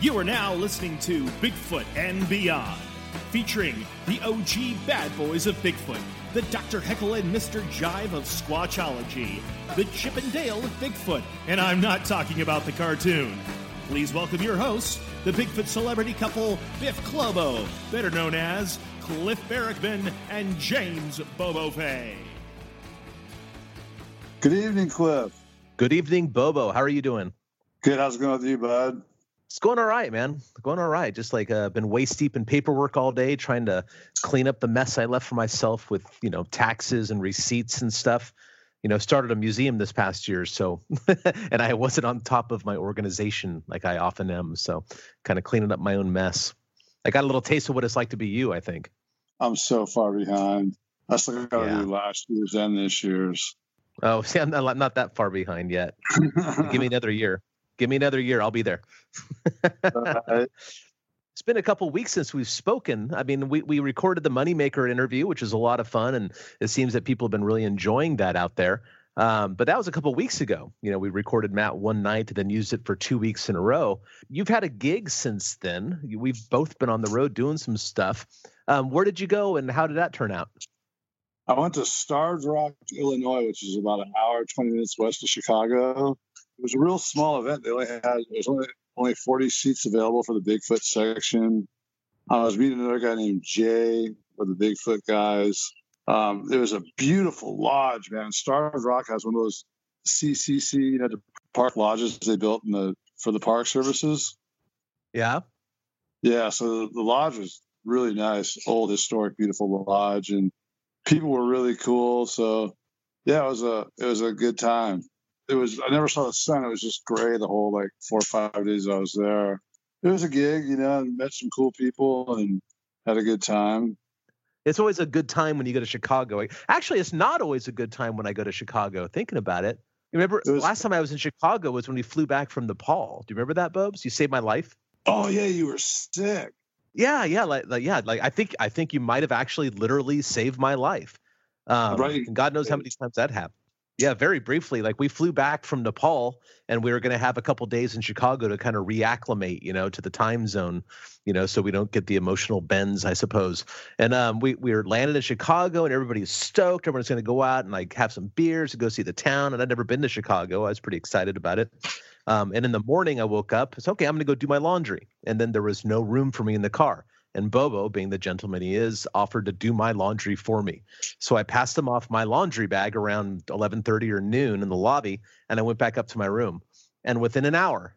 You are now listening to Bigfoot and Beyond, featuring the OG bad boys of Bigfoot, the Dr. Heckle and Mr. Jive of Squatchology, the Chip and Dale of Bigfoot, and I'm not talking about the cartoon. Please welcome your hosts, the Bigfoot celebrity couple Biff Clobo, better known as Cliff Barackman and James Bobo Fay. Good evening, Cliff. Good evening, Bobo. How are you doing? Good. How's it going with you, bud? It's going all right, man. Going all right. Just like uh, been waist deep in paperwork all day, trying to clean up the mess I left for myself with you know taxes and receipts and stuff. You know, started a museum this past year, so and I wasn't on top of my organization like I often am. So, kind of cleaning up my own mess. I got a little taste of what it's like to be you. I think. I'm so far behind. I still got to yeah. do last year's and this year's. Oh, see, I'm not, not that far behind yet. Give me another year. Give me another year. I'll be there. It's been a couple weeks since we've spoken. I mean, we, we recorded the Moneymaker interview, which is a lot of fun, and it seems that people have been really enjoying that out there. Um, but that was a couple weeks ago. You know, we recorded Matt one night and then used it for two weeks in a row. You've had a gig since then. We've both been on the road doing some stuff. Um, where did you go, and how did that turn out? I went to Starved Rock, Illinois, which is about an hour, 20 minutes west of Chicago it was a real small event. They only had there's only only 40 seats available for the Bigfoot section. I was meeting another guy named Jay with the Bigfoot guys. Um, it was a beautiful lodge, man. Starved Rock has one of those CCC, you know, the park lodges they built in the for the park services. Yeah. Yeah. So the lodge was really nice, old, historic, beautiful lodge, and people were really cool. So yeah, it was a it was a good time it was I never saw the sun. It was just gray the whole like four or five days I was there. It was a gig, you know, and met some cool people and had a good time. It's always a good time when you go to Chicago. Actually, it's not always a good time when I go to Chicago. Thinking about it, you remember was, last time I was in Chicago was when we flew back from Nepal. Do you remember that, Bubs? You saved my life. Oh yeah, you were sick. Yeah, yeah, like, like yeah, like I think I think you might have actually literally saved my life. Um, right. God knows how many times that happened. Yeah, very briefly. Like we flew back from Nepal and we were going to have a couple days in Chicago to kind of reacclimate, you know, to the time zone, you know, so we don't get the emotional bends, I suppose. And um, we we were landed in Chicago and everybody's stoked. Everyone's going to go out and like have some beers and go see the town. And I'd never been to Chicago. I was pretty excited about it. Um, and in the morning, I woke up. It's okay. I'm going to go do my laundry. And then there was no room for me in the car. And Bobo, being the gentleman he is, offered to do my laundry for me. So I passed him off my laundry bag around 11:30 or noon in the lobby, and I went back up to my room. And within an hour,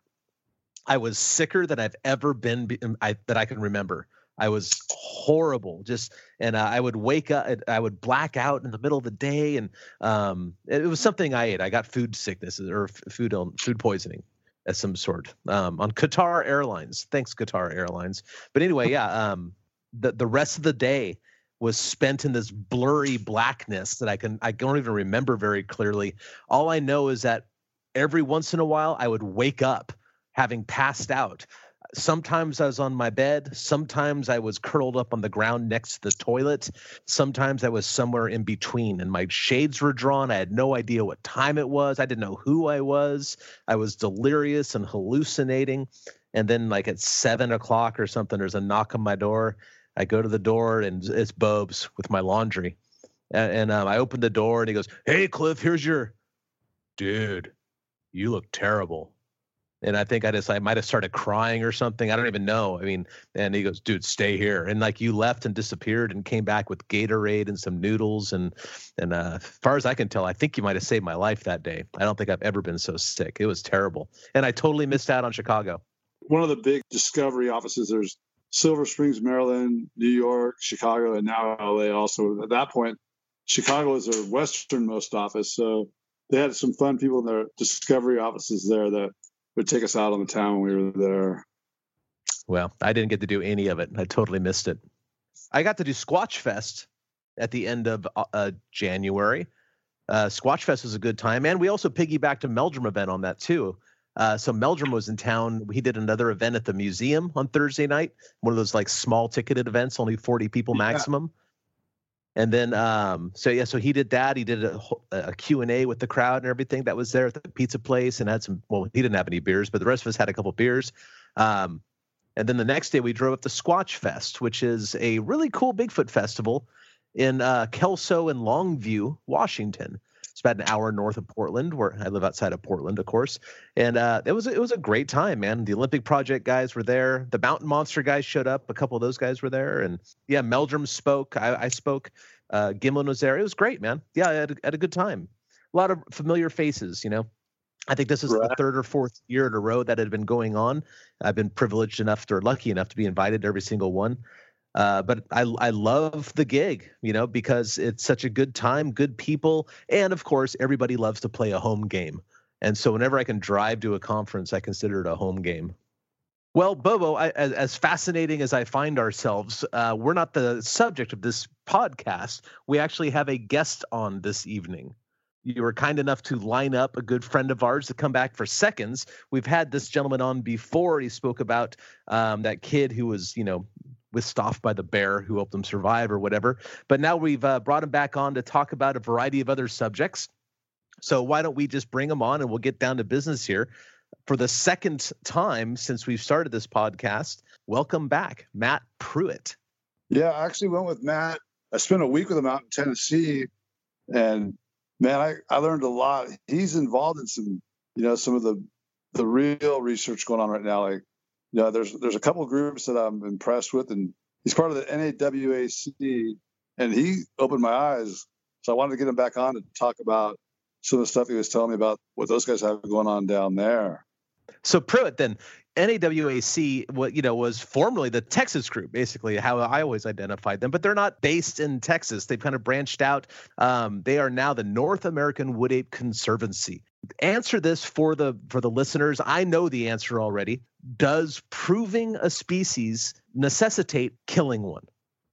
I was sicker than I've ever been um, I, that I can remember. I was horrible, just and uh, I would wake up, I would black out in the middle of the day, and um, it was something I ate. I got food sickness or food food poisoning, as some sort um, on Qatar Airlines. Thanks, Qatar Airlines. But anyway, yeah, um, the the rest of the day was spent in this blurry blackness that I can I don't even remember very clearly. All I know is that every once in a while I would wake up having passed out sometimes I was on my bed. Sometimes I was curled up on the ground next to the toilet. Sometimes I was somewhere in between, and my shades were drawn. I had no idea what time it was. I didn't know who I was. I was delirious and hallucinating. And then, like at seven o'clock or something, there's a knock on my door. I go to the door, and it's Bob's with my laundry. And, and um, I open the door, and he goes, "Hey, Cliff, here's your dude. You look terrible." And I think I just I might have started crying or something. I don't even know. I mean, and he goes, "Dude, stay here." And like you left and disappeared and came back with Gatorade and some noodles and and uh, as far as I can tell, I think you might have saved my life that day. I don't think I've ever been so sick. It was terrible, and I totally missed out on Chicago. One of the big discovery offices there's Silver Springs, Maryland, New York, Chicago, and now LA. Also, at that point, Chicago was their westernmost office, so they had some fun people in their discovery offices there that would take us out on the town when we were there. Well, I didn't get to do any of it. I totally missed it. I got to do Squatch Fest at the end of uh, uh January. Uh, Squatch Fest was a good time, and we also piggybacked a Meldrum event on that too. Uh, so Meldrum was in town. He did another event at the museum on Thursday night, one of those like small ticketed events, only 40 people maximum. And then, um, so yeah, so he did that. He did a, a Q and A with the crowd and everything that was there at the pizza place, and had some. Well, he didn't have any beers, but the rest of us had a couple beers. Um, and then the next day, we drove up to Squatch Fest, which is a really cool Bigfoot festival in uh, Kelso and Longview, Washington. It's about an hour north of Portland, where I live outside of Portland, of course. And uh, it was it was a great time, man. The Olympic Project guys were there. The Mountain Monster guys showed up. A couple of those guys were there, and yeah, Meldrum spoke. I, I spoke. Uh, Gimlin was there. It was great, man. Yeah, I had, had a good time. A lot of familiar faces, you know. I think this is right. the third or fourth year in a row that had been going on. I've been privileged enough or lucky enough to be invited to every single one. Uh, but I I love the gig, you know, because it's such a good time, good people, and of course everybody loves to play a home game. And so whenever I can drive to a conference, I consider it a home game. Well, Bobo, I, as, as, fascinating as I find ourselves, uh, we're not the subject of this podcast. We actually have a guest on this evening. You were kind enough to line up a good friend of ours to come back for seconds. We've had this gentleman on before. He spoke about um, that kid who was, you know, whisked off by the bear who helped him survive or whatever. But now we've uh, brought him back on to talk about a variety of other subjects. So why don't we just bring him on and we'll get down to business here. For the second time since we've started this podcast, welcome back, Matt Pruitt. Yeah, I actually went with Matt. I spent a week with him out in Tennessee, and man, I, I learned a lot. He's involved in some, you know, some of the the real research going on right now, like you know, there's there's a couple of groups that I'm impressed with, and he's part of the NAWAC, and he opened my eyes. So I wanted to get him back on to talk about some of the stuff he was telling me about what those guys have going on down there. So Pruitt, then NAWAC, what you know, was formerly the Texas group, basically how I always identified them, but they're not based in Texas. They've kind of branched out. Um, they are now the North American Wood Ape Conservancy. Answer this for the for the listeners. I know the answer already does proving a species necessitate killing one?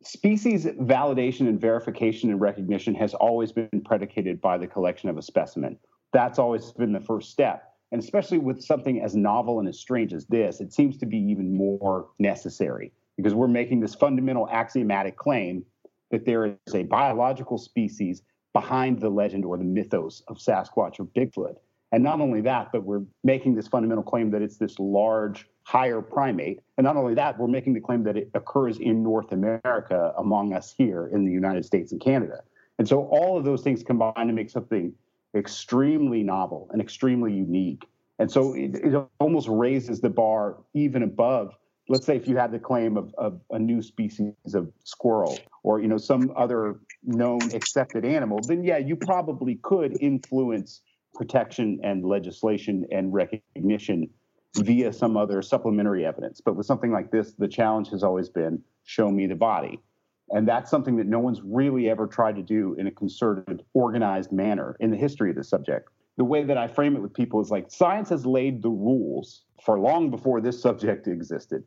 Species validation and verification and recognition has always been predicated by the collection of a specimen. That's always been the first step. And especially with something as novel and as strange as this, it seems to be even more necessary because we're making this fundamental axiomatic claim that there is a biological species behind the legend or the mythos of Sasquatch or Bigfoot. And not only that, but we're making this fundamental claim that it's this large, higher primate. And not only that, we're making the claim that it occurs in North America among us here in the United States and Canada. And so all of those things combine to make something extremely novel and extremely unique. And so it, it almost raises the bar even above let's say if you had the claim of, of, a new species of squirrel or you know some other known accepted animal then yeah you probably could influence protection and legislation and recognition via some other supplementary evidence. But with something like this, the challenge has always been show me the body. And that's something that no one's really ever tried to do in a concerted, organized manner in the history of the subject. The way that I frame it with people is like science has laid the rules for long before this subject existed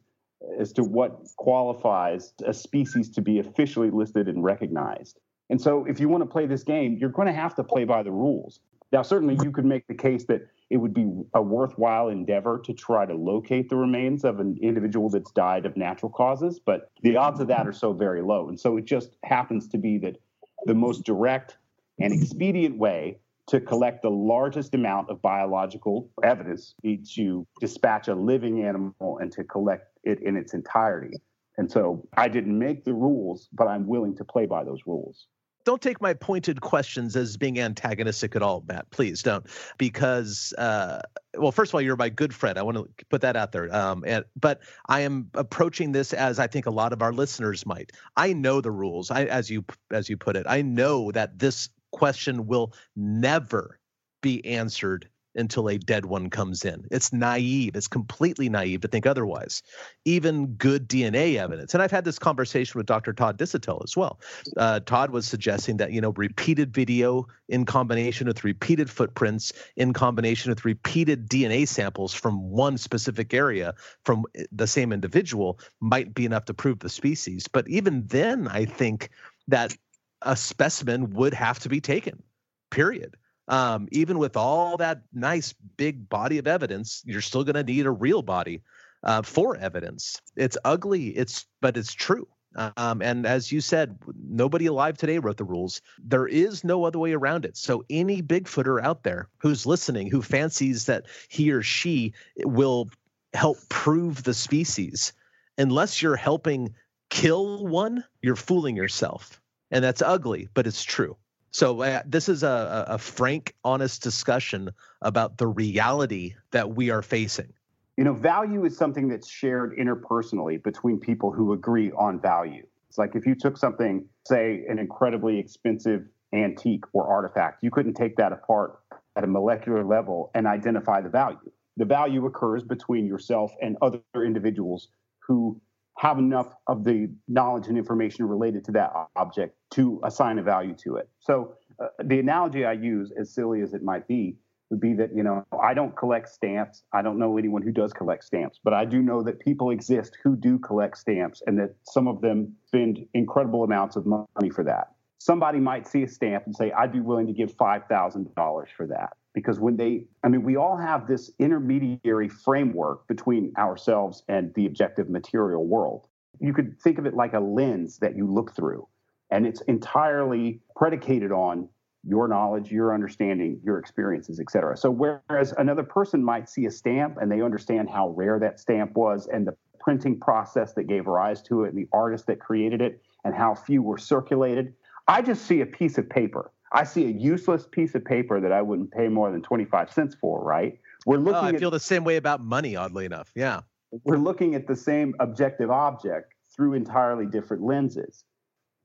as to what qualifies a species to be officially listed and recognized. And so, if you want to play this game, you're going to have to play by the rules. Now, certainly you could make the case that it would be a worthwhile endeavor to try to locate the remains of an individual that's died of natural causes, but the odds of that are so very low. And so it just happens to be that the most direct and expedient way to collect the largest amount of biological evidence is to dispatch a living animal and to collect it in its entirety. And so I didn't make the rules, but I'm willing to play by those rules don't take my pointed questions as being antagonistic at all, Matt. Please don't, because uh, well, first of all, you're my good friend. I want to put that out there. Um, and but I am approaching this as I think a lot of our listeners might. I know the rules. I, as you as you put it, I know that this question will never be answered until a dead one comes in. It's naive. It's completely naive to think otherwise. Even good DNA evidence. And I've had this conversation with Dr. Todd Disotell as well. Uh, Todd was suggesting that, you know, repeated video in combination with repeated footprints, in combination with repeated DNA samples from one specific area from the same individual might be enough to prove the species. But even then, I think that a specimen would have to be taken, period um, even with all that nice big body of evidence, you're still going to need a real body uh, for evidence. It's ugly, it's but it's true. Um, and as you said, nobody alive today wrote the rules. There is no other way around it. So any Bigfooter out there who's listening, who fancies that he or she will help prove the species, unless you're helping kill one, you're fooling yourself. And that's ugly, but it's true. So uh, this is a, a frank, honest discussion about the reality that we are facing. You know, value is something that's shared interpersonally between people who agree on value. It's like if you took something, say, an incredibly expensive antique or artifact, you couldn't take that apart at a molecular level and identify the value. The value occurs between yourself and other individuals who have enough of the knowledge and information related to that object to assign a value to it. So uh, the analogy I use, as silly as it might be, would be that you know I don't collect stamps. I don't know anyone who does collect stamps, but I do know that people exist who do collect stamps, and that some of them spend incredible amounts of money for that. Somebody might see a stamp and say, "I'd be willing to give five thousand dollars for that." because when they i mean we all have this intermediary framework between ourselves and the objective material world you could think of it like a lens that you look through and it's entirely predicated on your knowledge your understanding your experiences et cetera. so whereas another person might see a stamp and they understand how rare that stamp was and the printing process that gave rise to it and the artist that created it and how few were circulated i just see a piece of paper I see a useless piece of paper that I wouldn't pay more than 25 cents for, right? We're looking oh, I at, feel the same way about money, oddly enough. Yeah. We're looking at the same objective object through entirely different lenses.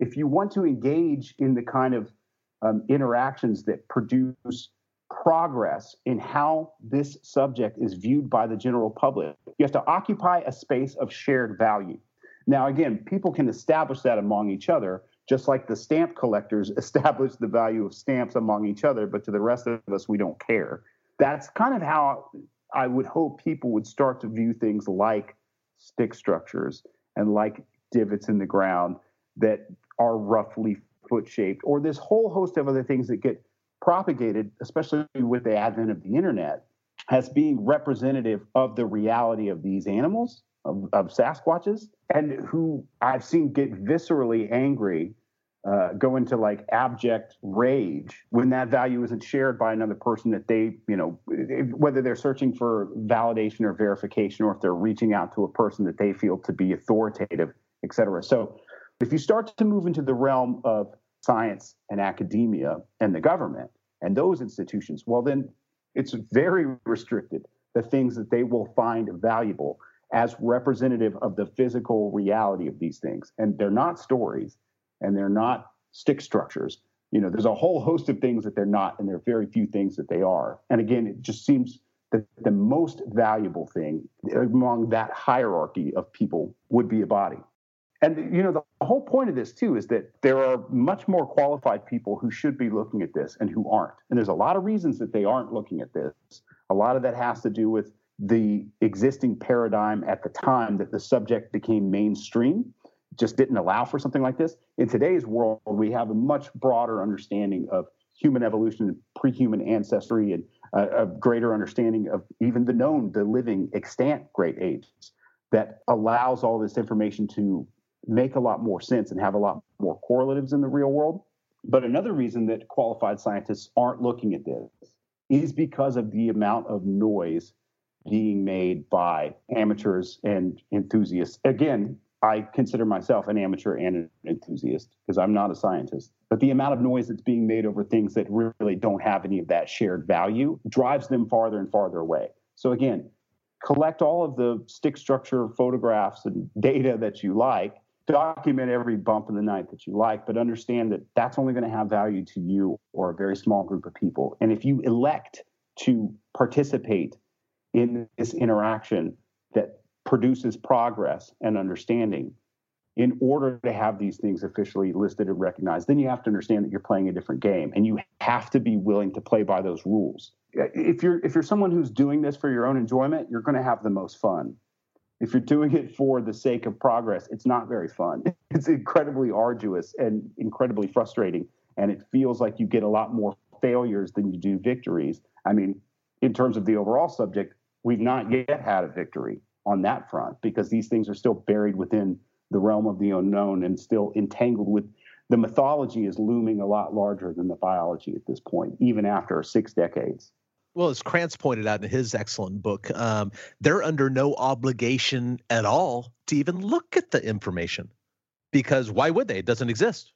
If you want to engage in the kind of um, interactions that produce progress in how this subject is viewed by the general public, you have to occupy a space of shared value. Now, again, people can establish that among each other, just like the stamp collectors establish the value of stamps among each other, but to the rest of us, we don't care. That's kind of how I would hope people would start to view things like stick structures and like divots in the ground that are roughly foot shaped, or this whole host of other things that get propagated, especially with the advent of the internet, as being representative of the reality of these animals of, of Sasquatches and who I've seen get viscerally angry, uh, go into like abject rage when that value isn't shared by another person that they, you know, whether they're searching for validation or verification or if they're reaching out to a person that they feel to be authoritative, et cetera. So if you start to move into the realm of science and academia and the government and those institutions, well, then it's very restricted the things that they will find valuable as representative of the physical reality of these things. And they're not stories and they're not stick structures. You know, there's a whole host of things that they're not, and there are very few things that they are. And again, it just seems that the most valuable thing among that hierarchy of people would be a body. And you know, the whole point of this too is that there are much more qualified people who should be looking at this and who aren't. And there's a lot of reasons that they aren't looking at this. A lot of that has to do with the existing paradigm at the time that the subject became mainstream just didn't allow for something like this. In today's world, we have a much broader understanding of human evolution and pre-human ancestry and uh, a greater understanding of even the known, the living, extant great apes that allows all this information to make a lot more sense and have a lot more correlatives in the real world. But another reason that qualified scientists aren't looking at this is because of the amount of noise being made by amateurs and enthusiasts. Again, I consider myself an amateur and an enthusiast because I'm not a scientist. But the amount of noise that's being made over things that really don't have any of that shared value drives them farther and farther away. So, again, collect all of the stick structure photographs and data that you like, document every bump in the night that you like, but understand that that's only going to have value to you or a very small group of people. And if you elect to participate in this interaction that produces progress and understanding in order to have these things officially listed and recognized, then you have to understand that you're playing a different game and you have to be willing to play by those rules. If you're if you're someone who's doing this for your own enjoyment, you're going to have the most fun. If you're doing it for the sake of progress, it's not very fun. It's incredibly arduous and incredibly frustrating and it feels like you get a lot more failures than you do victories. I mean, in terms of the overall subject, we've not yet had a victory on that front because these things are still buried within the realm of the unknown and still entangled with the mythology is looming a lot larger than the biology at this point, even after six decades. Well, as Krantz pointed out in his excellent book, um, they're under no obligation at all to even look at the information because why would they? It doesn't exist,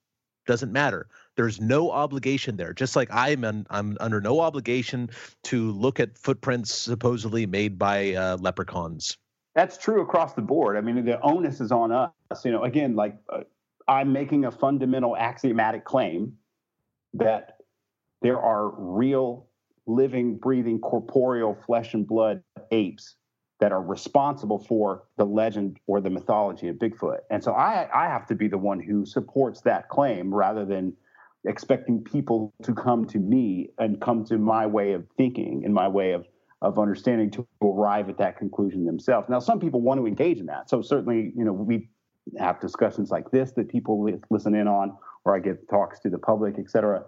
doesn't matter. There's no obligation there. Just like I'm, I'm under no obligation to look at footprints supposedly made by uh, leprechauns that's true across the board. I mean, the onus is on us. You know, again, like uh, I'm making a fundamental axiomatic claim that there are real, living, breathing, corporeal flesh and blood apes that are responsible for the legend or the mythology of Bigfoot. And so I, I have to be the one who supports that claim rather than expecting people to come to me and come to my way of thinking and my way of of understanding to arrive at that conclusion themselves. Now, some people want to engage in that. So certainly, you know, we have discussions like this that people listen in on, or I give talks to the public, et cetera.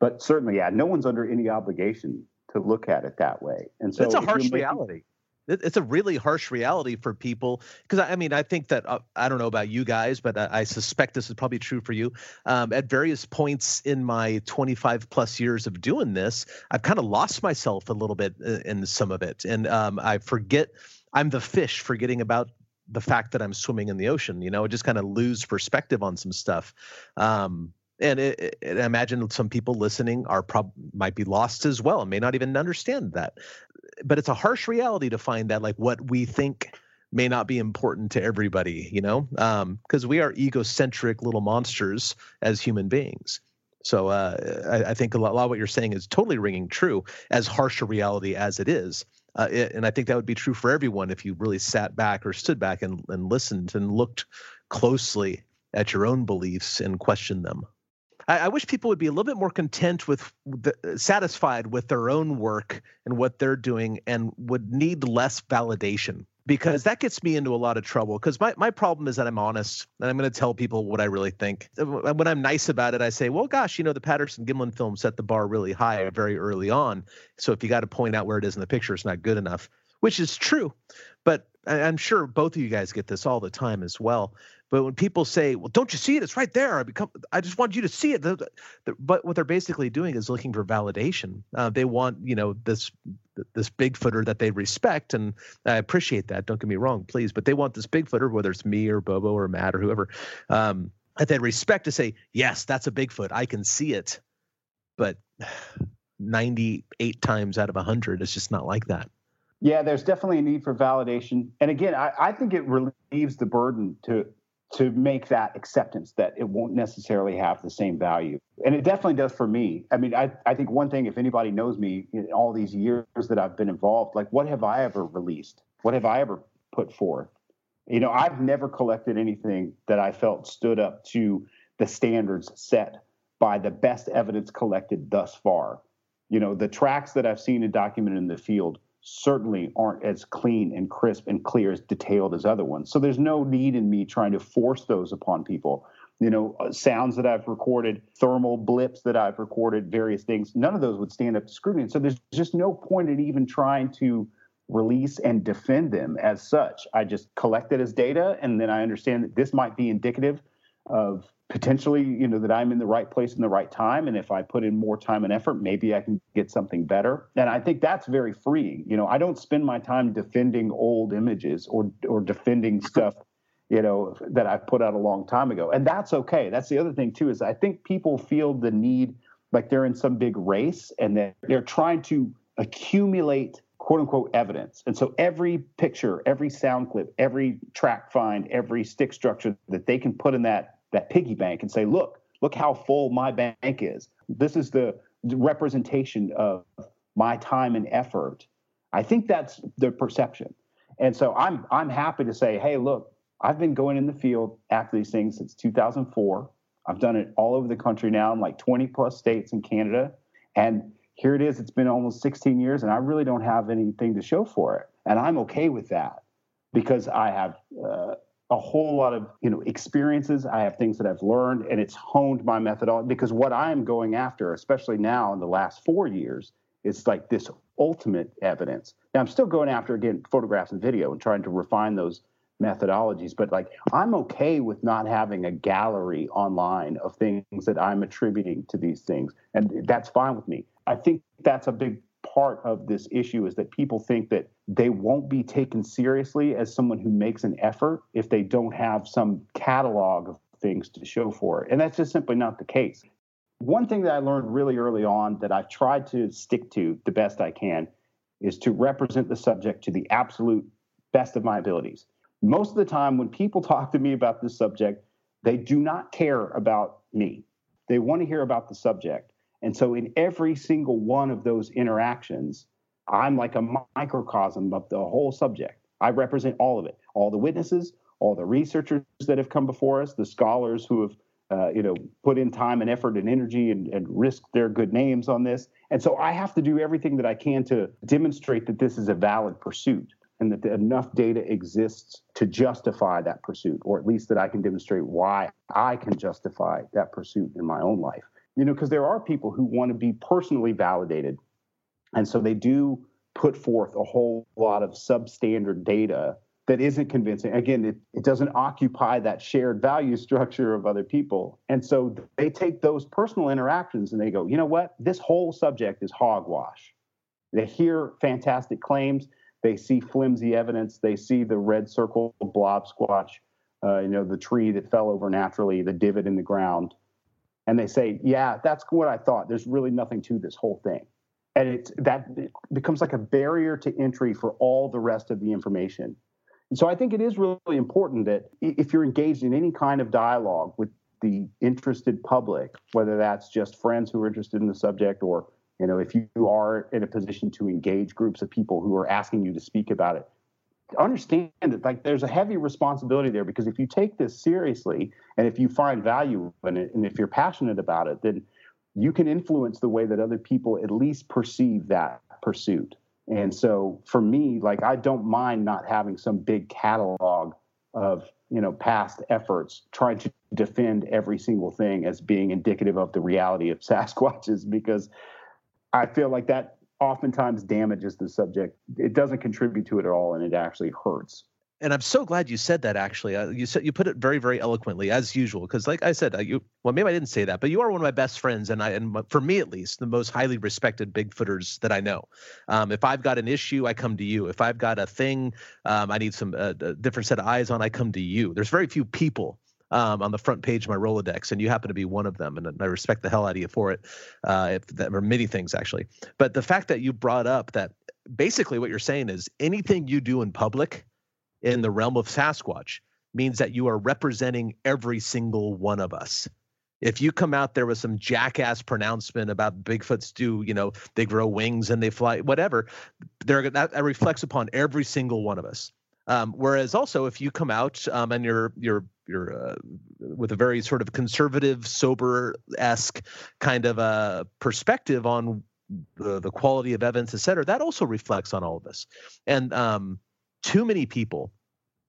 But certainly, yeah, no one's under any obligation to look at it that way. And so it's a harsh making, reality it's a really harsh reality for people because I mean I think that uh, I don't know about you guys, but I, I suspect this is probably true for you. Um, at various points in my 25 plus years of doing this, I've kind of lost myself a little bit in some of it, and um, I forget I'm the fish, forgetting about the fact that I'm swimming in the ocean. You know, just kind of lose perspective on some stuff. Um, and it, I imagine some people listening are prob might be lost as well and may not even understand that. But it's a harsh reality to find that like what we think may not be important to everybody, you know, because um, we are egocentric little monsters as human beings. So uh, I, I, think a lot, a lot, of what you're saying is totally ringing true, as harsh a reality as it is. Uh, it, and I think that would be true for everyone if you really sat back or stood back and, and listened and looked closely at your own beliefs and questioned them. I, I, wish people would be a little bit more content with, the, uh, satisfied with their own work and what they're doing, and would need less validation because that gets me into a lot of trouble. Because my, my problem is that I'm honest and I'm going to tell people what I really think. Uh, uh, when I'm nice about it, I say, well, gosh, you know, the Patterson Gimlin film set the bar really high very early on. So if you got to point out where it is in the picture, it's not good enough, which is true. But I'm sure both of you guys get this all the time as well. But when people say, "Well, don't you see it? It's right there. I become. I just want you to see it." But what they're basically doing is looking for validation. Uh, they want, you know, this this Bigfooter that they respect, and I appreciate that. Don't get me wrong, please. But they want this Bigfooter, whether it's me or Bobo or Matt or whoever, um, that they respect to say, "Yes, that's a Bigfoot. I can see it." But 98 times out of 100, it's just not like that. Yeah, there's definitely a need for validation. And again, I, I think it relieves the burden to to make that acceptance that it won't necessarily have the same value. And it definitely does for me. I mean, I, I think one thing, if anybody knows me in all these years that I've been involved, like what have I ever released? What have I ever put forth? You know, I've never collected anything that I felt stood up to the standards set by the best evidence collected thus far. You know, the tracks that I've seen and documented in the field certainly aren't as clean and crisp and clear as detailed as other ones. So there's no need in me trying to force those upon people. You know, uh, sounds that I've recorded, thermal blips that I've recorded, various things, none of those would stand up to scrutiny. So there's just no point in even trying to release and defend them as such. I just collect it as data and then I understand that this might be indicative of potentially you know that i'm in the right place in the right time. And if i put in more time and effort maybe i can get something better. And i think that's very freeing. You know i don't spend my time defending old images or or defending stuff you know that I've put out a long time ago. And that's okay. That's the other thing too is i think people feel the need like they're in some big race and that they're trying to accumulate quote unquote evidence. And so every picture, every sound clip, every track find, every stick structure that they can put in that that piggy bank and say, look, look how full my bank is. This is the representation of my time and effort. I think that's the perception. And so I'm I'm happy to say, hey, look, I've been going in the field after these things since 2004. I've done it all over the country now in like 20 plus states in Canada. And here it is. It's been almost 16 years, and I really don't have anything to show for it. And I'm okay with that because I have uh, a whole lot of you know experiences. I have things that I've learned, and it's honed my methodology. Because what I am going after, especially now in the last four years, is like this ultimate evidence. Now I'm still going after again photographs and video and trying to refine those methodologies but like i'm okay with not having a gallery online of things that i'm attributing to these things and that's fine with me i think that's a big part of this issue is that people think that they won't be taken seriously as someone who makes an effort if they don't have some catalog of things to show for it and that's just simply not the case one thing that i learned really early on that i've tried to stick to the best i can is to represent the subject to the absolute best of my abilities most of the time when people talk to me about this subject, they do not care about me. They want to hear about the subject. And so in every single one of those interactions, I'm like a microcosm of the whole subject. I represent all of it, all the witnesses, all the researchers that have come before us, the scholars who have uh, you know put in time and effort and energy and, and risked their good names on this. And so I have to do everything that I can to demonstrate that this is a valid pursuit and that enough data exists to justify that pursuit, or at least that I can demonstrate why I can justify that pursuit in my own life. You know, because there are people who want to be personally validated. And so they do put forth a whole lot of substandard data that isn't convincing. Again, it, it doesn't occupy that shared value structure of other people. And so they take those personal interactions and they go, you know what? This whole subject is hogwash. They hear fantastic claims they see flimsy evidence. They see the red circle blob squatch, uh, you know, the tree that fell over naturally, the divot in the ground. And they say, yeah, that's what I thought. There's really nothing to this whole thing. And it's that it becomes like a barrier to entry for all the rest of the information. And so I think it is really important that if you're engaged in any kind of dialogue with the interested public, whether that's just friends who are interested in the subject or you know, if you are in a position to engage groups of people who are asking you to speak about it, understand that like there's a heavy responsibility there because if you take this seriously and if you find value in it and if you're passionate about it, then you can influence the way that other people at least perceive that pursuit. And so for me, like I don't mind not having some big catalog of you know past efforts trying to defend every single thing as being indicative of the reality of Sasquatches because I feel like that oftentimes damages the subject. It doesn't contribute to it at all, and it actually hurts. And I'm so glad you said that. Actually, uh, you said you put it very, very eloquently, as usual. Because, like I said, uh, you well, maybe I didn't say that, but you are one of my best friends, and I, and for me at least, the most highly respected Bigfooters that I know. Um, if I've got an issue, I come to you. If I've got a thing, um, I need some uh, different set of eyes on, I come to you. There's very few people um, on the front page of my Rolodex, and you happen to be one of them, and I respect the hell out of you for it. Uh, if that, or many things actually, but the fact that you brought up that basically what you're saying is anything you do in public in the realm of Sasquatch means that you are representing every single one of us. If you come out there with some jackass pronouncement about Bigfoots do, you know, they grow wings and they fly, whatever, that, that reflects upon every single one of us. Um, whereas also, if you come out um, and you're you're you're uh, with a very sort of conservative, sober esque kind of a uh, perspective on the, the quality of evidence, et cetera, that also reflects on all of us. And um, too many people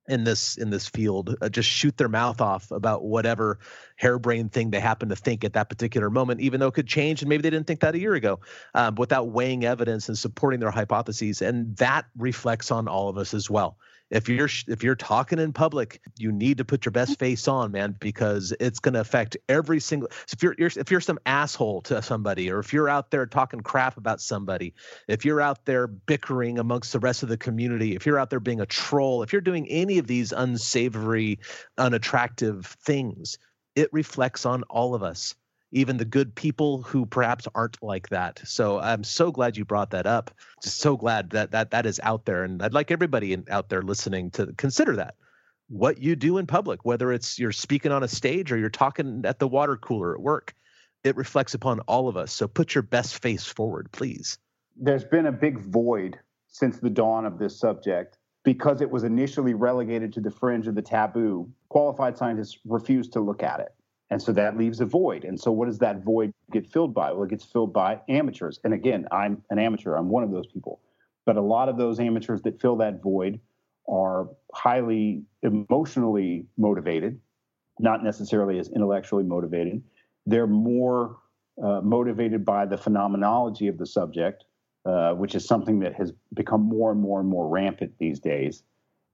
in this in this field uh, just shoot their mouth off about whatever harebrained thing they happen to think at that particular moment even though it could change and maybe they didn't think that a year ago um, without weighing evidence and supporting their hypotheses and that reflects on all of us as well if you're if you're talking in public, you need to put your best mm-hmm. face on, man, because it's going to affect every single. If you're, you're if you're some asshole to somebody, or if you're out there talking crap about somebody, if you're out there bickering amongst the rest of the community, if you're out there being a troll, if you're doing any of these unsavory, unattractive things, it reflects on all of us even the good people who perhaps aren't like that. So I'm so glad you brought that up. Just so glad that that that is out there, and I'd like everybody in, out there listening to consider that. What you do in public, whether it's you're speaking on a stage or you're talking at the water cooler at work, it reflects upon all of us. So put your best face forward, please. there's been a big void since the dawn of this subject because it was initially relegated to the fringe of the taboo. Qualified scientists refused to look at it. And so that leaves a void. And so, what does that void get filled by? Well, it gets filled by amateurs. And again, I'm an amateur, I'm one of those people. But a lot of those amateurs that fill that void are highly emotionally motivated, not necessarily as intellectually motivated. They're more uh, motivated by the phenomenology of the subject, uh, which is something that has become more and more and more rampant these days.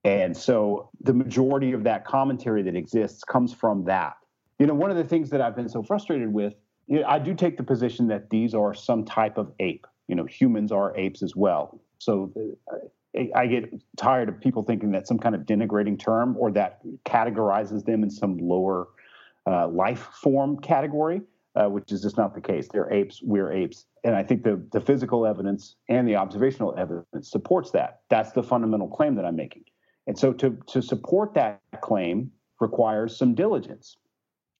And so the majority of that commentary that exists comes from that. You know, one of the things that I've been so frustrated with, you know, I do take the position that these are some type of ape. You know, humans are apes as well. So uh, I get tired of people thinking that some kind of denigrating term or that categorizes them in some lower uh, life form category, uh, which is just not the case. They're apes, we're apes. And I think the, the physical evidence and the observational evidence supports that. That's the fundamental claim that I'm making. And so to, to support that claim requires some diligence.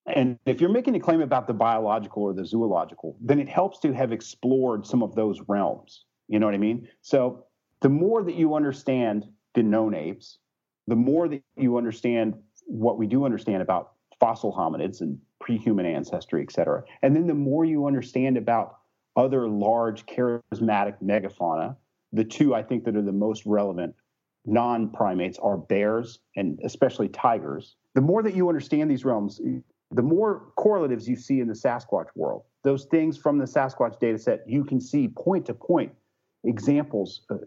And if you're making a claim about the biological or the zoological, then it helps to have explored some of those realms. You know what I mean? So the more that you understand the known apes, the more that you understand what we do understand about fossil hominids and pre-human ancestry, et cetera, and then the more you understand about other large charismatic megafauna, the two I think that are the most relevant non-primates are bears and especially tigers. The more that you understand these realms, the more correlatives you see in the Sasquatch world. Those things from the Sasquatch data set you can see point to point examples, uh,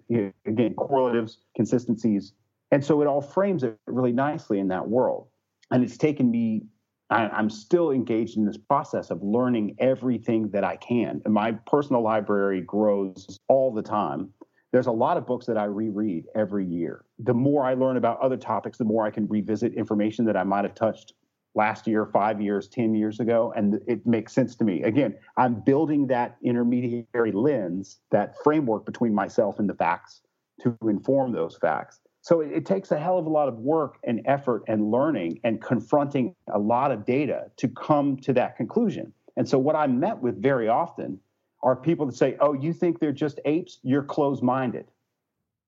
again, correlatives, consistencies. And so it all frames it really nicely in that world. And it's taken me, I, I'm still engaged in this process of learning everything that I can. And my personal library grows all the time. There's a lot of books that I reread every year. The more I learn about other topics, the more I can revisit information that I might have touched last year, five years, 10 years ago. And it makes sense to me. Again, I'm building that intermediary lens, that framework between myself and the facts to inform those facts. So it, it, takes a hell of a lot of work and effort and learning and confronting a lot of data to come to that conclusion. And so what I'm met with very often are people that say, "Oh, you think they're just apes? You're closed-minded."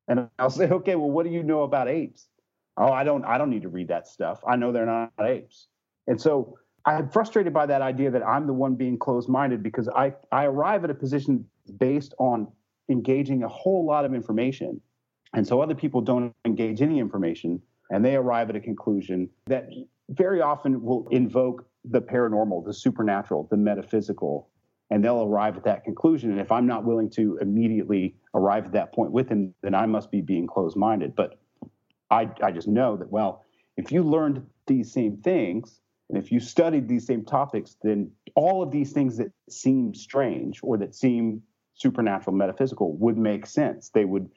And I'll say, "Okay, well, what do you know about apes?" Oh, I don't. I don't need to read that stuff. I know they're not apes. And so I'm frustrated by that idea that I'm the one being closed minded because I, I arrive at a position based on engaging a whole lot of information. And so other people don't engage any information and they arrive at a conclusion that very often will invoke the paranormal, the supernatural, the metaphysical, and they'll arrive at that conclusion. And if I'm not willing to immediately arrive at that point with them, then I must be being closed minded. But I, I just know that, well, if you learned these same things, and if you studied these same topics, then all of these things that seem strange or that seem supernatural, metaphysical would make sense. They would,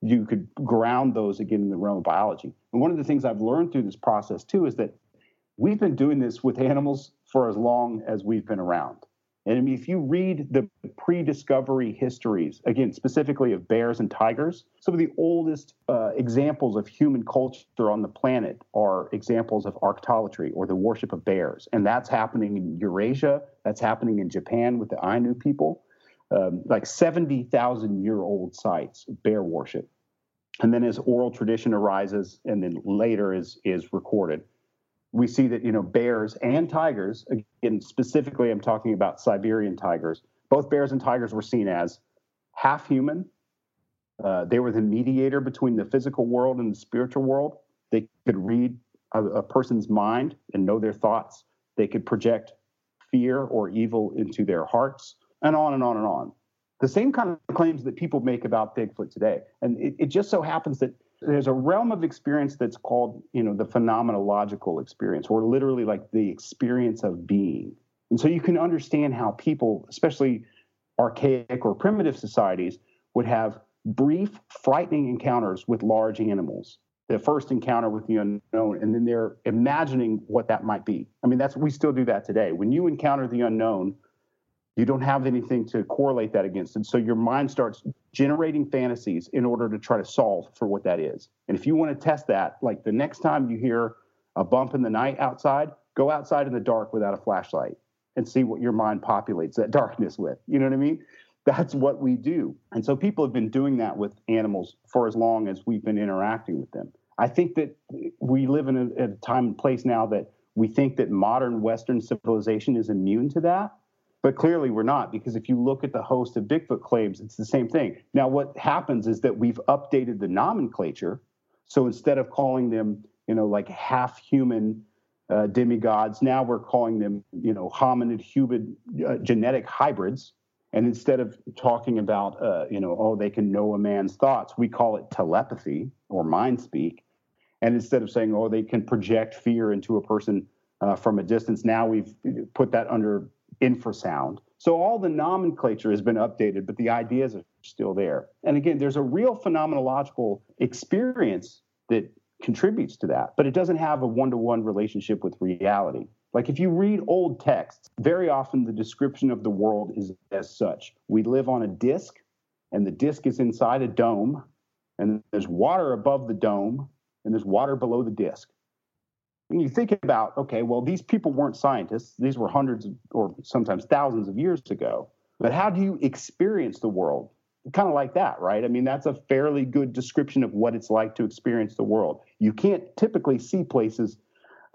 you could ground those again in the realm of biology. And one of the things I've learned through this process too is that we've been doing this with animals for as long as we've been around. And I mean, if you read the pre discovery histories, again, specifically of bears and tigers, some of the oldest uh, examples of human culture on the planet are examples of arctolatry or the worship of bears. And that's happening in Eurasia, that's happening in Japan with the Ainu people, um, like 70,000 year old sites of bear worship. And then as oral tradition arises and then later is, is recorded we see that you know bears and tigers again specifically i'm talking about siberian tigers both bears and tigers were seen as half human. Uh, they were the mediator between the physical world and the spiritual world. They could read a, a person's mind and know their thoughts. They could project fear or evil into their hearts and on and on and on. The same kind of claims that people make about bigfoot today. And it, it just so happens that there's a realm of experience that's called you know the phenomenological experience or literally like the experience of being. And so you can understand how people especially archaic or primitive societies would have brief frightening encounters with large animals. The first encounter with the unknown and then they're imagining what that might be. I mean that's we still do that today. When you encounter the unknown you don't have anything to correlate that against. And so your mind starts generating fantasies in order to try to solve for what that is. And if you want to test that, like the next time you hear a bump in the night outside, go outside in the dark without a flashlight and see what your mind populates that darkness with. You know what I mean? That's what we do. And so people have been doing that with animals for as long as we've been interacting with them. I think that we live in a, a time and place now that we think that modern Western civilization is immune to that. But clearly, we're not, because if you look at the host of Bigfoot claims, it's the same thing. Now, what happens is that we've updated the nomenclature. So instead of calling them, you know, like half human uh, demigods, now we're calling them, you know, hominid human uh, genetic hybrids. And instead of talking about, uh, you know, oh, they can know a man's thoughts, we call it telepathy or mind speak. And instead of saying, oh, they can project fear into a person uh, from a distance, now we've put that under infrasound. So all the nomenclature has been updated, but the ideas are still there. And again, there's a real phenomenological experience that contributes to that, but it doesn't have a one to one relationship with reality. Like if you read old texts, very often the description of the world is as such we live on a disk, and the disk is inside a dome, and there's water above the dome, and there's water below the disk when you think about, okay, well, these people weren't scientists. These were hundreds or sometimes thousands of years ago. But how do you experience the world? Kind of like that, right? I mean, that's a fairly good description of what it's like to experience the world. You can't typically see places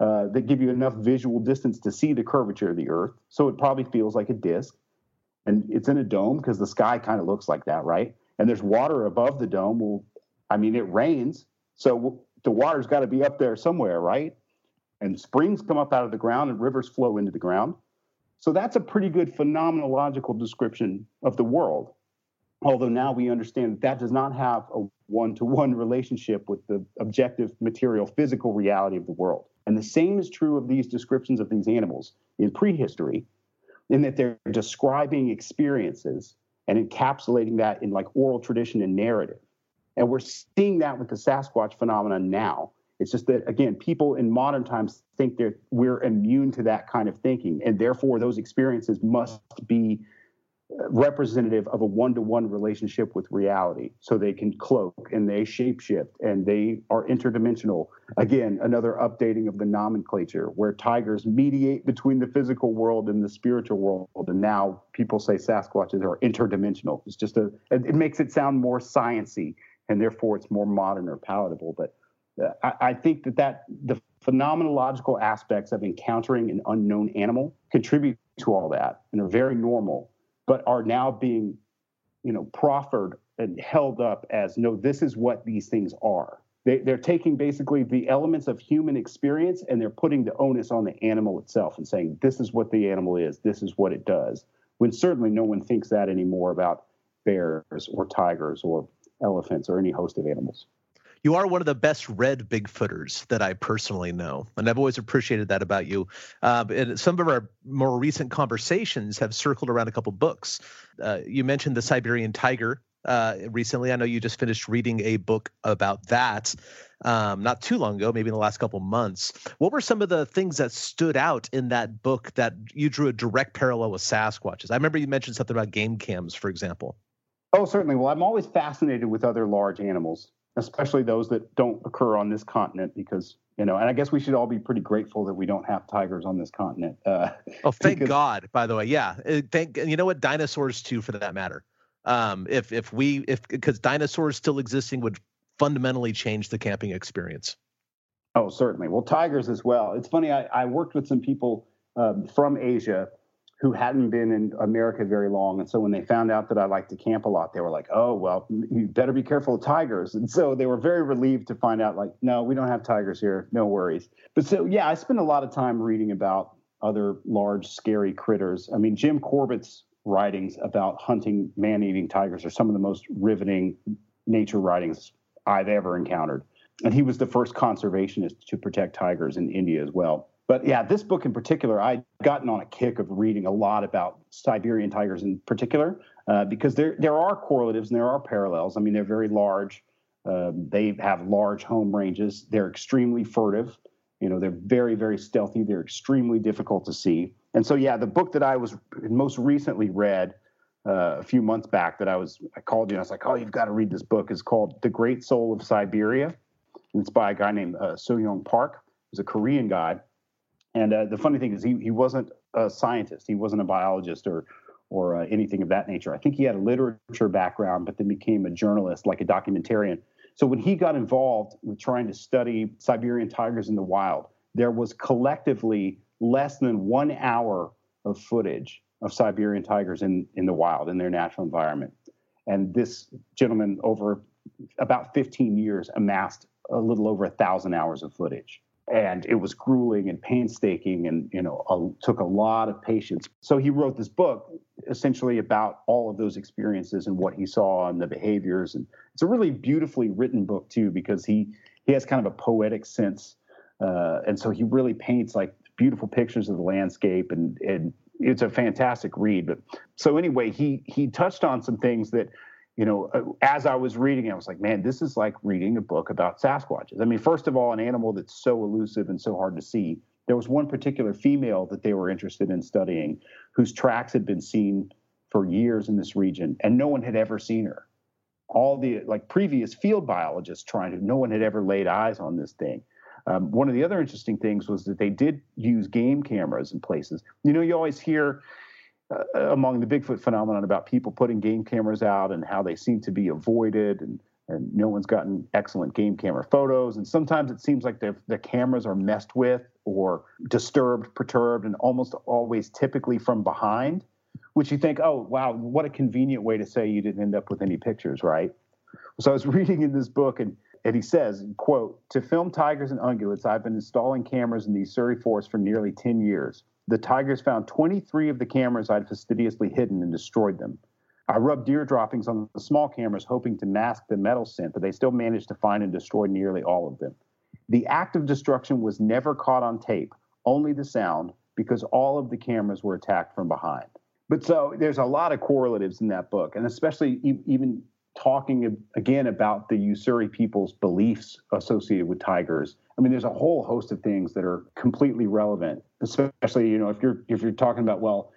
uh, that give you enough visual distance to see the curvature of the Earth. So it probably feels like a disk. And it's in a dome because the sky kind of looks like that, right? And there's water above the dome. Well, I mean, it rains. So the water's got to be up there somewhere, right? And springs come up out of the ground and rivers flow into the ground. So that's a pretty good phenomenological description of the world. Although now we understand that that does not have a one to one relationship with the objective material physical reality of the world. And the same is true of these descriptions of these animals in prehistory, in that they're describing experiences and encapsulating that in like oral tradition and narrative. And we're seeing that with the Sasquatch phenomenon now. It's just that again, people in modern times think that we're immune to that kind of thinking, and therefore those experiences must be uh, representative of a one-to-one relationship with reality so they can cloak and they shapeshift and they are interdimensional. Again another updating of the nomenclature where tigers mediate between the physical world and the spiritual world and now people say sasquatches are interdimensional. It's just a it makes it sound more sciency and therefore it's more modern or palatable but I, I think that that the phenomenological aspects of encountering an unknown animal contribute to all that and are very normal, but are now being, you know, proffered and held up as no, this is what these things are. They, they're taking basically the elements of human experience and they're putting the onus on the animal itself and saying, this is what the animal is, this is what it does. When certainly no one thinks that anymore about bears or tigers or elephants or any host of animals you are one of the best read Bigfooters that I personally know, and I've always appreciated that about you. Uh, and some of our more recent conversations have circled around a couple books. Uh, you mentioned the Siberian tiger uh, recently. I know you just finished reading a book about that um, not too long ago, maybe in the last couple months. What were some of the things that stood out in that book that you drew a direct parallel with Sasquatches? I remember you mentioned something about game cams, for example. Oh, certainly. Well, I'm always fascinated with other large animals especially those that don't occur on this continent because you know and i guess we should all be pretty grateful that we don't have tigers on this continent uh, oh thank because, god by the way. Yeah uh, thank you know what? Dinosaurs too for that matter. Um if if we if because dinosaurs still existing would fundamentally change the camping experience. Oh certainly. Well tigers as well. It's funny i, I worked with some people um, from asia who hadn't been in America very long. And so when they found out that I like to camp a lot, they were like, oh, well, you better be careful of tigers. And so they were very relieved to find out, like, no, we don't have tigers here. No worries. But so, yeah, I spent a lot of time reading about other large, scary critters. I mean, Jim Corbett's writings about hunting man eating tigers are some of the most riveting nature writings I've ever encountered. And he was the first conservationist to protect tigers in India as well. But yeah, this book in particular, I'd gotten on a kick of reading a lot about Siberian tigers in particular, uh, because there there are correlatives and there are parallels. I mean, they're very large. Uh, they have large home ranges. They're extremely furtive. You know, they're very very stealthy. They're extremely difficult to see. And so, yeah, the book that I was most recently read uh, a few months back that I was I called you and I was like, oh, you've got to read this book. is called The Great Soul of Siberia. And it's by a guy named uh, Sooyong Park. He's a Korean guy and uh, the funny thing is, he, he wasn't a scientist. He wasn't a biologist or or uh, anything of that nature. I think he had a literature background, but then became a journalist, like a documentarian. So when he got involved with trying to study Siberian tigers in the wild, there was collectively less than one hour of footage of Siberian tigers in, in the wild, in their natural environment. And this gentleman, over about 15 years, amassed a little over a thousand hours of footage and it was grueling and painstaking and you know a, took a lot of patience. So he wrote this book essentially about all of those experiences and what he saw and the behaviors. And it's a really beautifully written book too because he he has kind of a poetic sense uh, and so he really paints like beautiful pictures of the landscape. And and it's a fantastic read. But so anyway he he touched on some things that you know, uh, as I was reading, I was like, man, this is like reading a book about Sasquatches. I mean, first of all, an animal that's so elusive and so hard to see. There was one particular female that they were interested in studying whose tracks had been seen for years in this region, and no one had ever seen her. All the like previous field biologists trying to, no one had ever laid eyes on this thing. Um, one of the other interesting things was that they did use game cameras in places. You know, you always hear Uh, among the Bigfoot phenomenon about people putting game cameras out and how they seem to be avoided and and no one's gotten excellent game camera photos. And sometimes it seems like the the cameras are messed with or disturbed, perturbed, and almost always typically from behind, which you think, oh wow, what a convenient way to say you didn't end up with any pictures, right? So I was reading in this book and and he says, quote, to film tigers and ungulates, I've been installing cameras in the Ussuri forest for nearly 10 years. The Tigers found 23 of the cameras I'd fastidiously hidden and destroyed them. I rubbed deer droppings on the small cameras, hoping to mask the metal scent, but they still managed to find and destroy nearly all of them. The act of destruction was never caught on tape, only the sound, because all of the cameras were attacked from behind. But so there's a lot of correlatives in that book, and especially even talking again about the Ussuri people's beliefs associated with tigers. I mean, there's a whole host of things that are completely relevant, especially you know if you're if you're talking about well,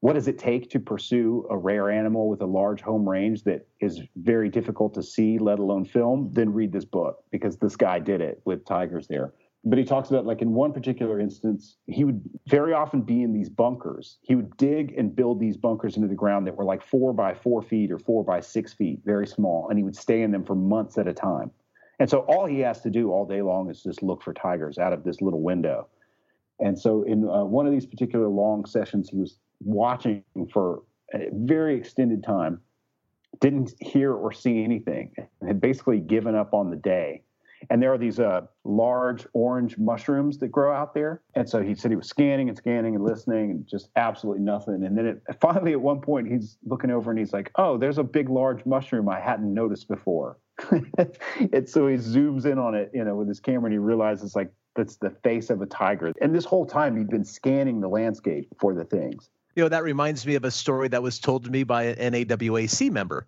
what does it take to pursue a rare animal with a large home range that is very difficult to see, let alone film? Then read this book because this guy did it with tigers there but he talks about like in one particular instance he would very often be in these bunkers. He would dig and build these bunkers into the ground that were like four by four feet or four by six feet very small and he would stay in them for months at a time. And so all he has to do all day long is just look for tigers out of this little window. And so in uh, one of these particular long sessions he was watching for a very extended time didn't hear or see anything and had basically given up on the day and there are these uh, large orange mushrooms that grow out there. And so he said he was scanning and scanning and listening and just absolutely nothing. And then it, finally, at one point, he's looking over and he's like, "Oh, there's a big, large mushroom I hadn't noticed before." and so he zooms in on it, you know, with his camera, and he realizes like that's the face of a tiger. And this whole time, he'd been scanning the landscape for the things. You know, that reminds me of a story that was told to me by an NAWAC member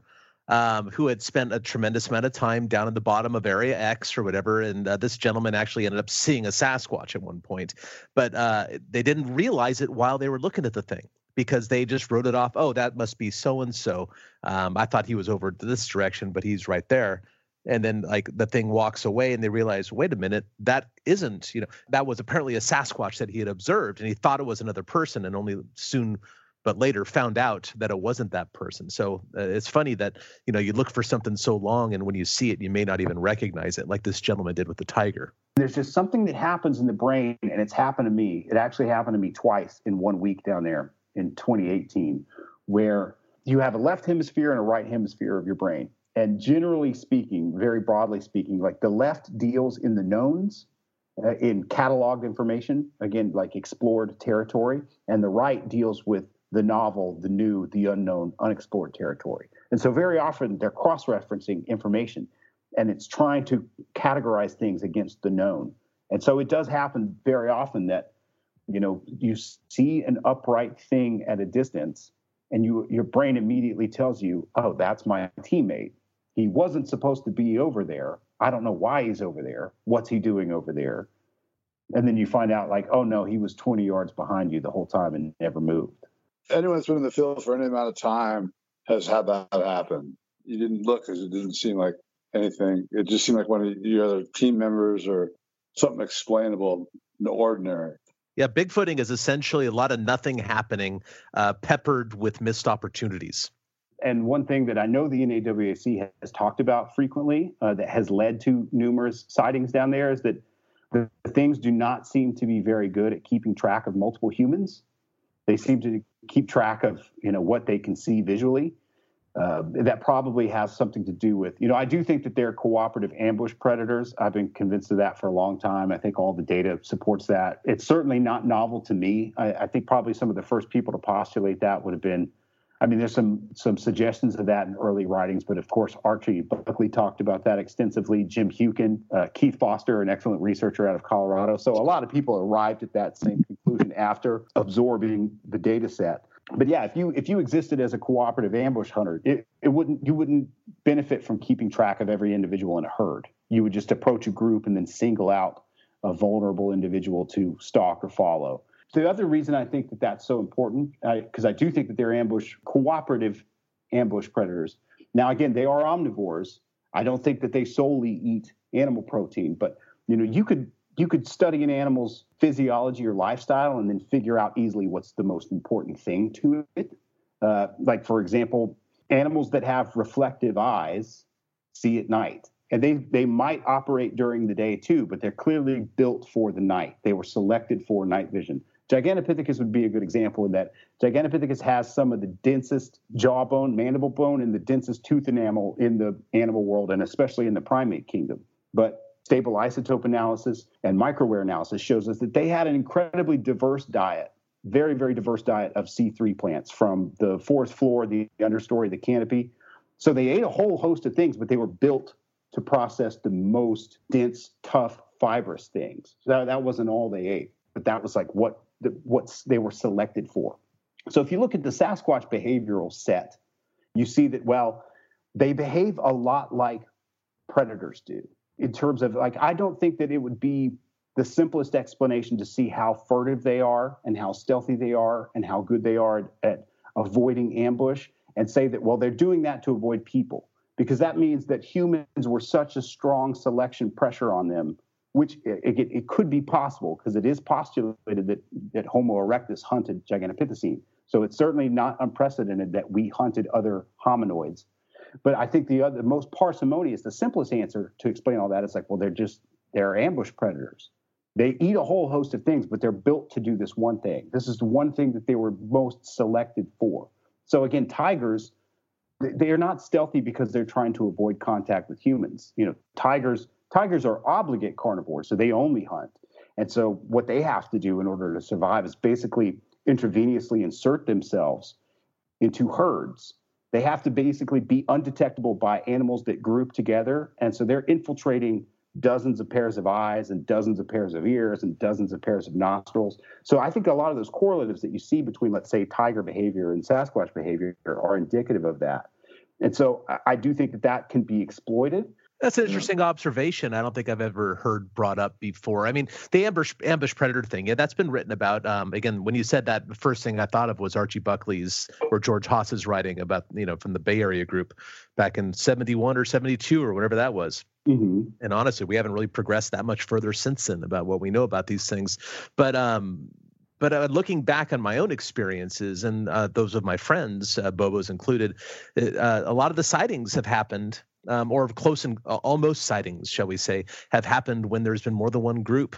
um, who had spent a tremendous amount of time down at the bottom of Area X or whatever. And uh, this gentleman actually ended up seeing a Sasquatch at one point, but uh, they didn't realize it while they were looking at the thing because they just wrote it off. Oh, that must be so and so. I thought he was over this direction, but he's right there. And then like the thing walks away and they realize, wait a minute, that isn't, you know, that was apparently a Sasquatch that he had observed and he thought it was another person and only soon but later found out that it wasn't that person. So uh, it's funny that you know you look for something so long, and when you see it, you may not even recognize it, like this gentleman did with the tiger. There's just something that happens in the brain, and it's happened to me. It actually happened to me twice in one week down there in 2018, where you have a left hemisphere and a right hemisphere of your brain. And generally speaking, very broadly speaking, like the left deals in the knowns, uh, in cataloged information, again, like explored territory, and the right deals with the novel, the new, the unknown, unexplored territory. And so very often they're cross referencing information and it's trying to categorize things against the known. And so it does happen very often that, you know, you see an upright thing at a distance and you your brain immediately tells you, oh, that's my teammate. He wasn't supposed to be over there. I don't know why he's over there. What's he doing over there? And then you find out, like, oh no, he was 20 yards behind you the whole time and never moved anyone that's been in the field for any amount of time has had that happen. You didn't look because it didn't seem like anything. It just seemed like one of your other team members or something explainable, the ordinary. Yeah, bigfooting is essentially a lot of nothing happening, uh, peppered with missed opportunities. And one thing that I know the NAWAC has talked about frequently uh, that has led to numerous sightings down there is that the things do not seem to be very good at keeping track of multiple humans. They seem to keep track of you know what they can see visually. Uh, that probably has something to do with you know I do think that they're cooperative ambush predators. I've been convinced of that for a long time. I think all the data supports that. It's certainly not novel to me. I, I think probably some of the first people to postulate that would have been I mean, there's some some suggestions of that in early writings, but of course, Archie Buckley talked about that extensively. Jim Hewkin, uh, Keith Foster, an excellent researcher out of Colorado. So a lot of people arrived at that same conclusion after absorbing the data set. But yeah, if you if you existed as a cooperative ambush hunter, it, it wouldn't you wouldn't benefit from keeping track of every individual in a herd. You would just approach a group and then single out a vulnerable individual to stalk or follow. The other reason I think that that's so important, because I, I do think that they're ambush cooperative ambush predators. Now, again, they are omnivores. I don't think that they solely eat animal protein, but you know, you could you could study an animal's physiology or lifestyle and then figure out easily what's the most important thing to it. Uh, like, for example, animals that have reflective eyes see at night. And they, they might operate during the day too, but they're clearly built for the night. They were selected for night vision. Gigantopithecus would be a good example in that Gigantopithecus has some of the densest jawbone, mandible bone, and the densest tooth enamel in the animal world, and especially in the primate kingdom. But stable isotope analysis and microwear analysis shows us that they had an incredibly diverse diet, very, very diverse diet of C3 plants from the forest floor, the understory, the canopy. So they ate a whole host of things, but they were built to process the most dense, tough, fibrous things. So that, that wasn't all they ate, but that was like what the, what they were selected for. So if you look at the Sasquatch behavioral set, you see that, well, they behave a lot like predators do in terms of like, I don't think that it would be the simplest explanation to see how furtive they are and how stealthy they are and how good they are at avoiding ambush and say that, well, they're doing that to avoid people because that means that humans were such a strong selection pressure on them which it, it, it could be possible because it is postulated that, that Homo erectus hunted Gigantopithecine. So it's certainly not unprecedented that we hunted other hominoids. But I think the other most parsimonious, the simplest answer to explain all that is like, well, they're just they're ambush predators. They eat a whole host of things, but they're built to do this one thing. This is the one thing that they were most selected for. So again, tigers, they are not stealthy because they're trying to avoid contact with humans. You know, tigers tigers are obligate carnivores, so they only hunt. And so what they have to do in order to survive is basically intravenously insert themselves into herds. They have to basically be undetectable by animals that group together. And so they're infiltrating dozens of pairs of eyes and dozens of pairs of ears and dozens of pairs of nostrils. So I think a lot of those correlatives that you see between, let's say, tiger behavior and Sasquatch behavior are indicative of that. And so I do think that that can be exploited. That's an interesting observation. I don't think I've ever heard brought up before. I mean, the ambush ambush predator thing, yeah, that's been written about. Um, again, when you said that, the first thing I thought of was Archie Buckley's or George Haas's writing about, you know, from the Bay Area group back in 71 or 72 or whatever that was. Mm-hmm. And honestly, we haven't really progressed that much further since then about what we know about these things. But um, but uh, looking back on my own experiences and uh, those of my friends, uh, Bobo's included, uh, a lot of the sightings have happened um, or close and uh, almost sightings, shall we say, have happened when there's been more than one group.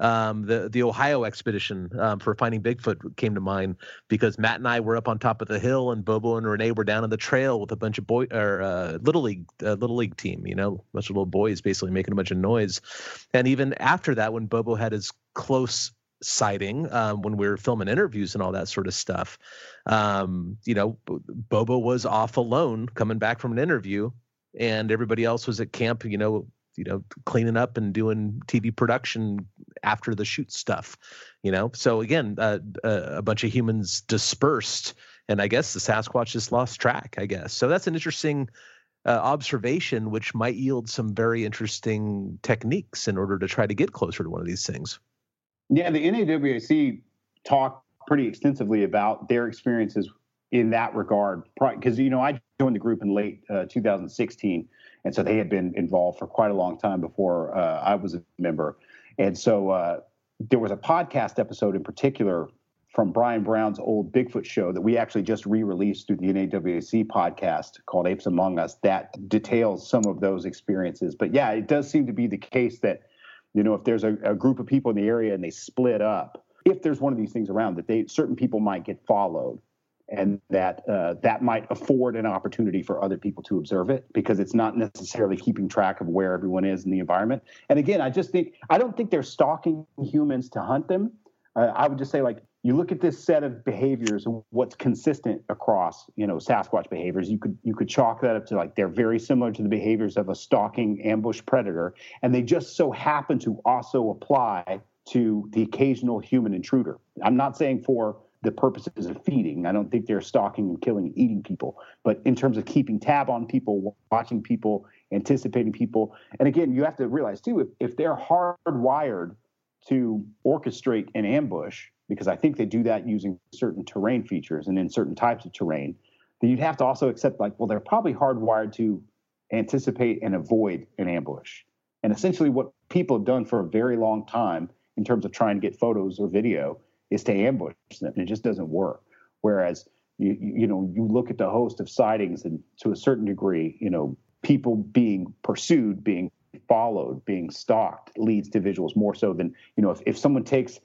Um, the the Ohio expedition um, for finding Bigfoot came to mind because Matt and I were up on top of the hill, and Bobo and Renee were down on the trail with a bunch of boy or uh, little league uh, little league team. You know, a bunch of little boys basically making a bunch of noise. And even after that, when Bobo had his close sighting um, when we were filming interviews and all that sort of stuff. Um, you know, Bobo was off alone coming back from an interview and everybody else was at camp, you know, you know, cleaning up and doing TV production after the shoot stuff, you know. So again, uh, uh, a bunch of humans dispersed, and I guess the Sasquatch just lost track. I guess so. That's an interesting uh, observation, which might yield some very interesting techniques in order to try to get closer to one of these things. Yeah, the NAWAC talked pretty extensively about their experiences in that regard because you know I joined the group in late uh, 2016, and so they had been involved for quite a long time before uh, I was a member, and so uh, there was a podcast episode in particular from Brian Brown's old Bigfoot show that we actually just re-released through the NAWAC podcast called Apes Among Us that details some of those experiences. But yeah, it does seem to be the case that you know if there's a, a group of people in the area and they split up, if there's one of these things around, that they certain people might get followed, and that uh, that might afford an opportunity for other people to observe it because it's not necessarily keeping track of where everyone is in the environment. And again, I just think I don't think they're stalking humans to hunt them. Uh, I would just say like you look at this set of behaviors and what's consistent across you know sasquatch behaviors you could you could chalk that up to like they're very similar to the behaviors of a stalking ambush predator and they just so happen to also apply to the occasional human intruder i'm not saying for the purposes of feeding i don't think they're stalking and killing and eating people but in terms of keeping tab on people watching people anticipating people and again you have to realize too if, if they're hardwired to orchestrate an ambush because I think they do that using certain terrain features and in certain types of terrain, then you'd have to also accept like, well, they're probably hardwired to anticipate and avoid an ambush. And essentially, what people have done for a very long time in terms of trying to get photos or video is to ambush them, it just doesn't work. Whereas you you know you look at the host of sightings, and to a certain degree, you know people being pursued, being followed, being stalked leads to visuals more so than you know if, if someone takes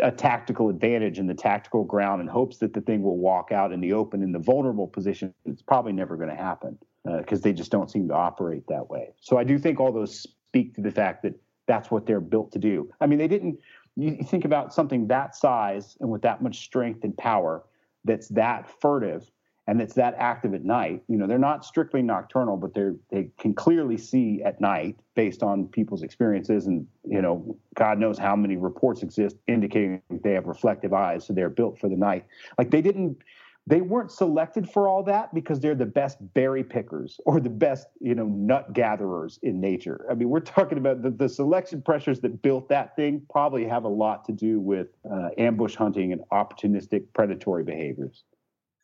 a tactical advantage in the tactical ground and hopes that the thing will walk out in the open in the vulnerable position, it's probably never going to happen because uh, they just don't seem to operate that way. So I do think all those speak to the fact that that's what they're built to do. I mean, they didn't. You think about something that size and with that much strength and power that's that furtive and that's that active at night. You know, they're not strictly nocturnal, but they're they can clearly see at night based on people's experiences, and you know, God knows how many reports exist indicating they have reflective eyes, so they're built for the night. Like they didn't. They weren't selected for all that because they're the best berry pickers or the best, you know, nut gatherers in nature. I mean, we're talking about the, the selection pressures that built that thing probably have a lot to do with uh, ambush hunting and opportunistic predatory behaviors.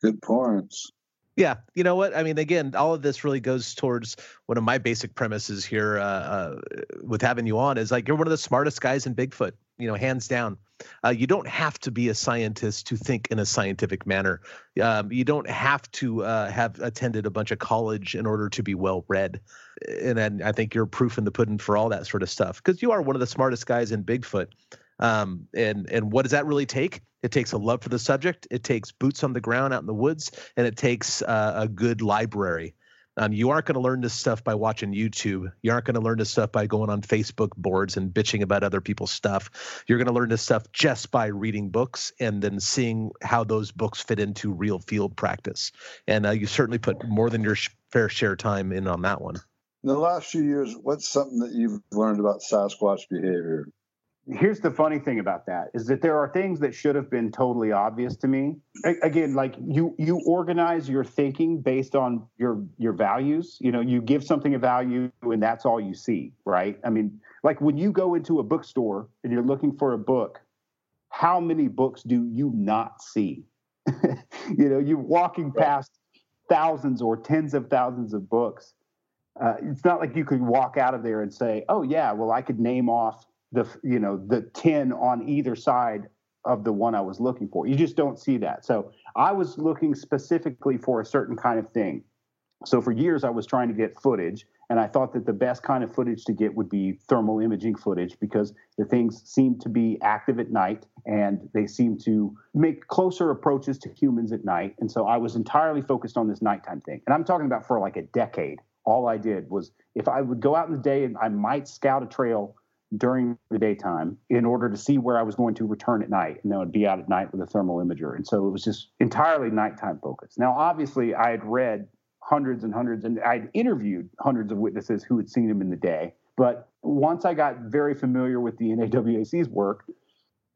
Good points. Yeah, you know what? I mean, again, all of this really goes towards one of my basic premises here uh, uh, with having you on is like you're one of the smartest guys in Bigfoot, you know, hands down. Uh, you don't have to be a scientist to think in a scientific manner. Um, you don't have to uh, have attended a bunch of college in order to be well read. And I think you're proof in the pudding for all that sort of stuff because you are one of the smartest guys in Bigfoot. Um, and and what does that really take? It takes a love for the subject. It takes boots on the ground out in the woods, and it takes uh, a good library. Um, you aren't going to learn this stuff by watching YouTube. You aren't going to learn this stuff by going on Facebook boards and bitching about other people's stuff. You're going to learn this stuff just by reading books and then seeing how those books fit into real field practice. And uh, you certainly put more than your sh- fair share time in on that one. In the last few years, what's something that you've learned about Sasquatch behavior? Here's the funny thing about that is that there are things that should have been totally obvious to me. Again like you you organize your thinking based on your your values. You know you give something a value and that's all you see right? I mean like when you go into a bookstore and you're looking for a book how many books do you not see? You know you're walking past thousands or tens of thousands of books. Uh, it's not like you could walk out of there and say oh yeah well i could name off the you know the 10 on either side of the one I was looking for. You just don't see that. So I was looking specifically for a certain kind of thing. So for years I was trying to get footage and I thought that the best kind of footage to get would be thermal imaging footage because the things seem to be active at night and they seem to make closer approaches to humans at night. And so I was entirely focused on this nighttime thing. And I'm talking about for like a decade. All I did was if I would go out in the day and I might scout a trail during the daytime in order to see where I was going to return at night. And then I would be out at night with a thermal imager. And so it was just entirely nighttime focused. Now, obviously, I had read hundreds and hundreds, and I'd interviewed hundreds of witnesses who had seen him in the day. But once I got very familiar with the NAWAC's work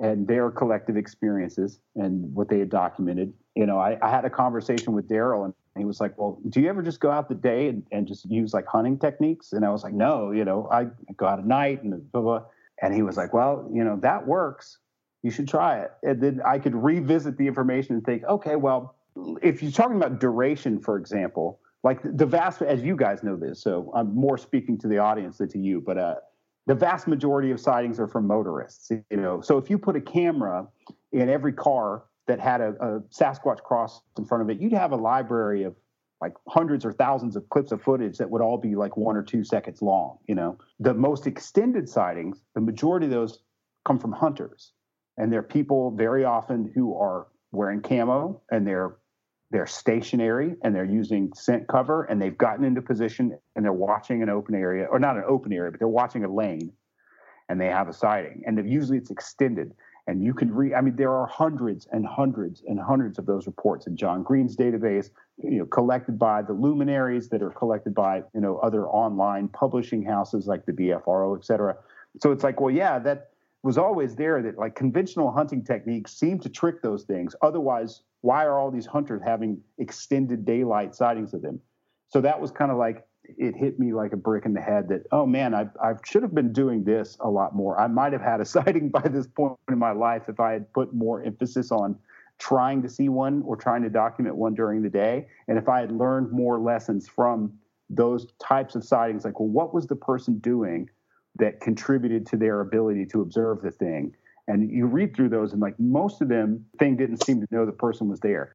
and their collective experiences and what they had documented, you know, I, I had a conversation with Daryl, and he was like, Well, do you ever just go out the day and, and just use like hunting techniques? And I was like, No, you know, I go out at night and blah, blah. And he was like, Well, you know, that works. You should try it. And then I could revisit the information and think, okay, well, if you're talking about duration, for example, like the vast, as you guys know this, so I'm more speaking to the audience than to you, but uh, the vast majority of sightings are from motorists. You know, so if you put a camera in every car that had a, a Sasquatch cross in front of it, you'd have a library of like hundreds or thousands of clips of footage that would all be like one or two seconds long. You know, the most extended sightings, the majority of those come from hunters, and they're people very often who are wearing camo and they're they're stationary and they're using scent cover and they've gotten into position and they're watching an open area or not an open area but they're watching a lane and they have a sighting. And usually it's extended and you can read i mean there are hundreds and hundreds and hundreds of those reports in john green's database you know collected by the luminaries that are collected by you know other online publishing houses like the bfro et cetera so it's like well yeah that was always there that like conventional hunting techniques seem to trick those things otherwise why are all these hunters having extended daylight sightings of them? So that was kind of like it hit me like a brick in the head that oh man I, I should have been doing this a lot more. I might have had a sighting by this point in my life if i had put more emphasis on trying to see one or trying to document one during the day. And if i had learned more lessons from those types of sightings like well what was the person doing that contributed to their ability to observe the thing? And you read through those, and like most of them, thing didn't seem to know the person was there.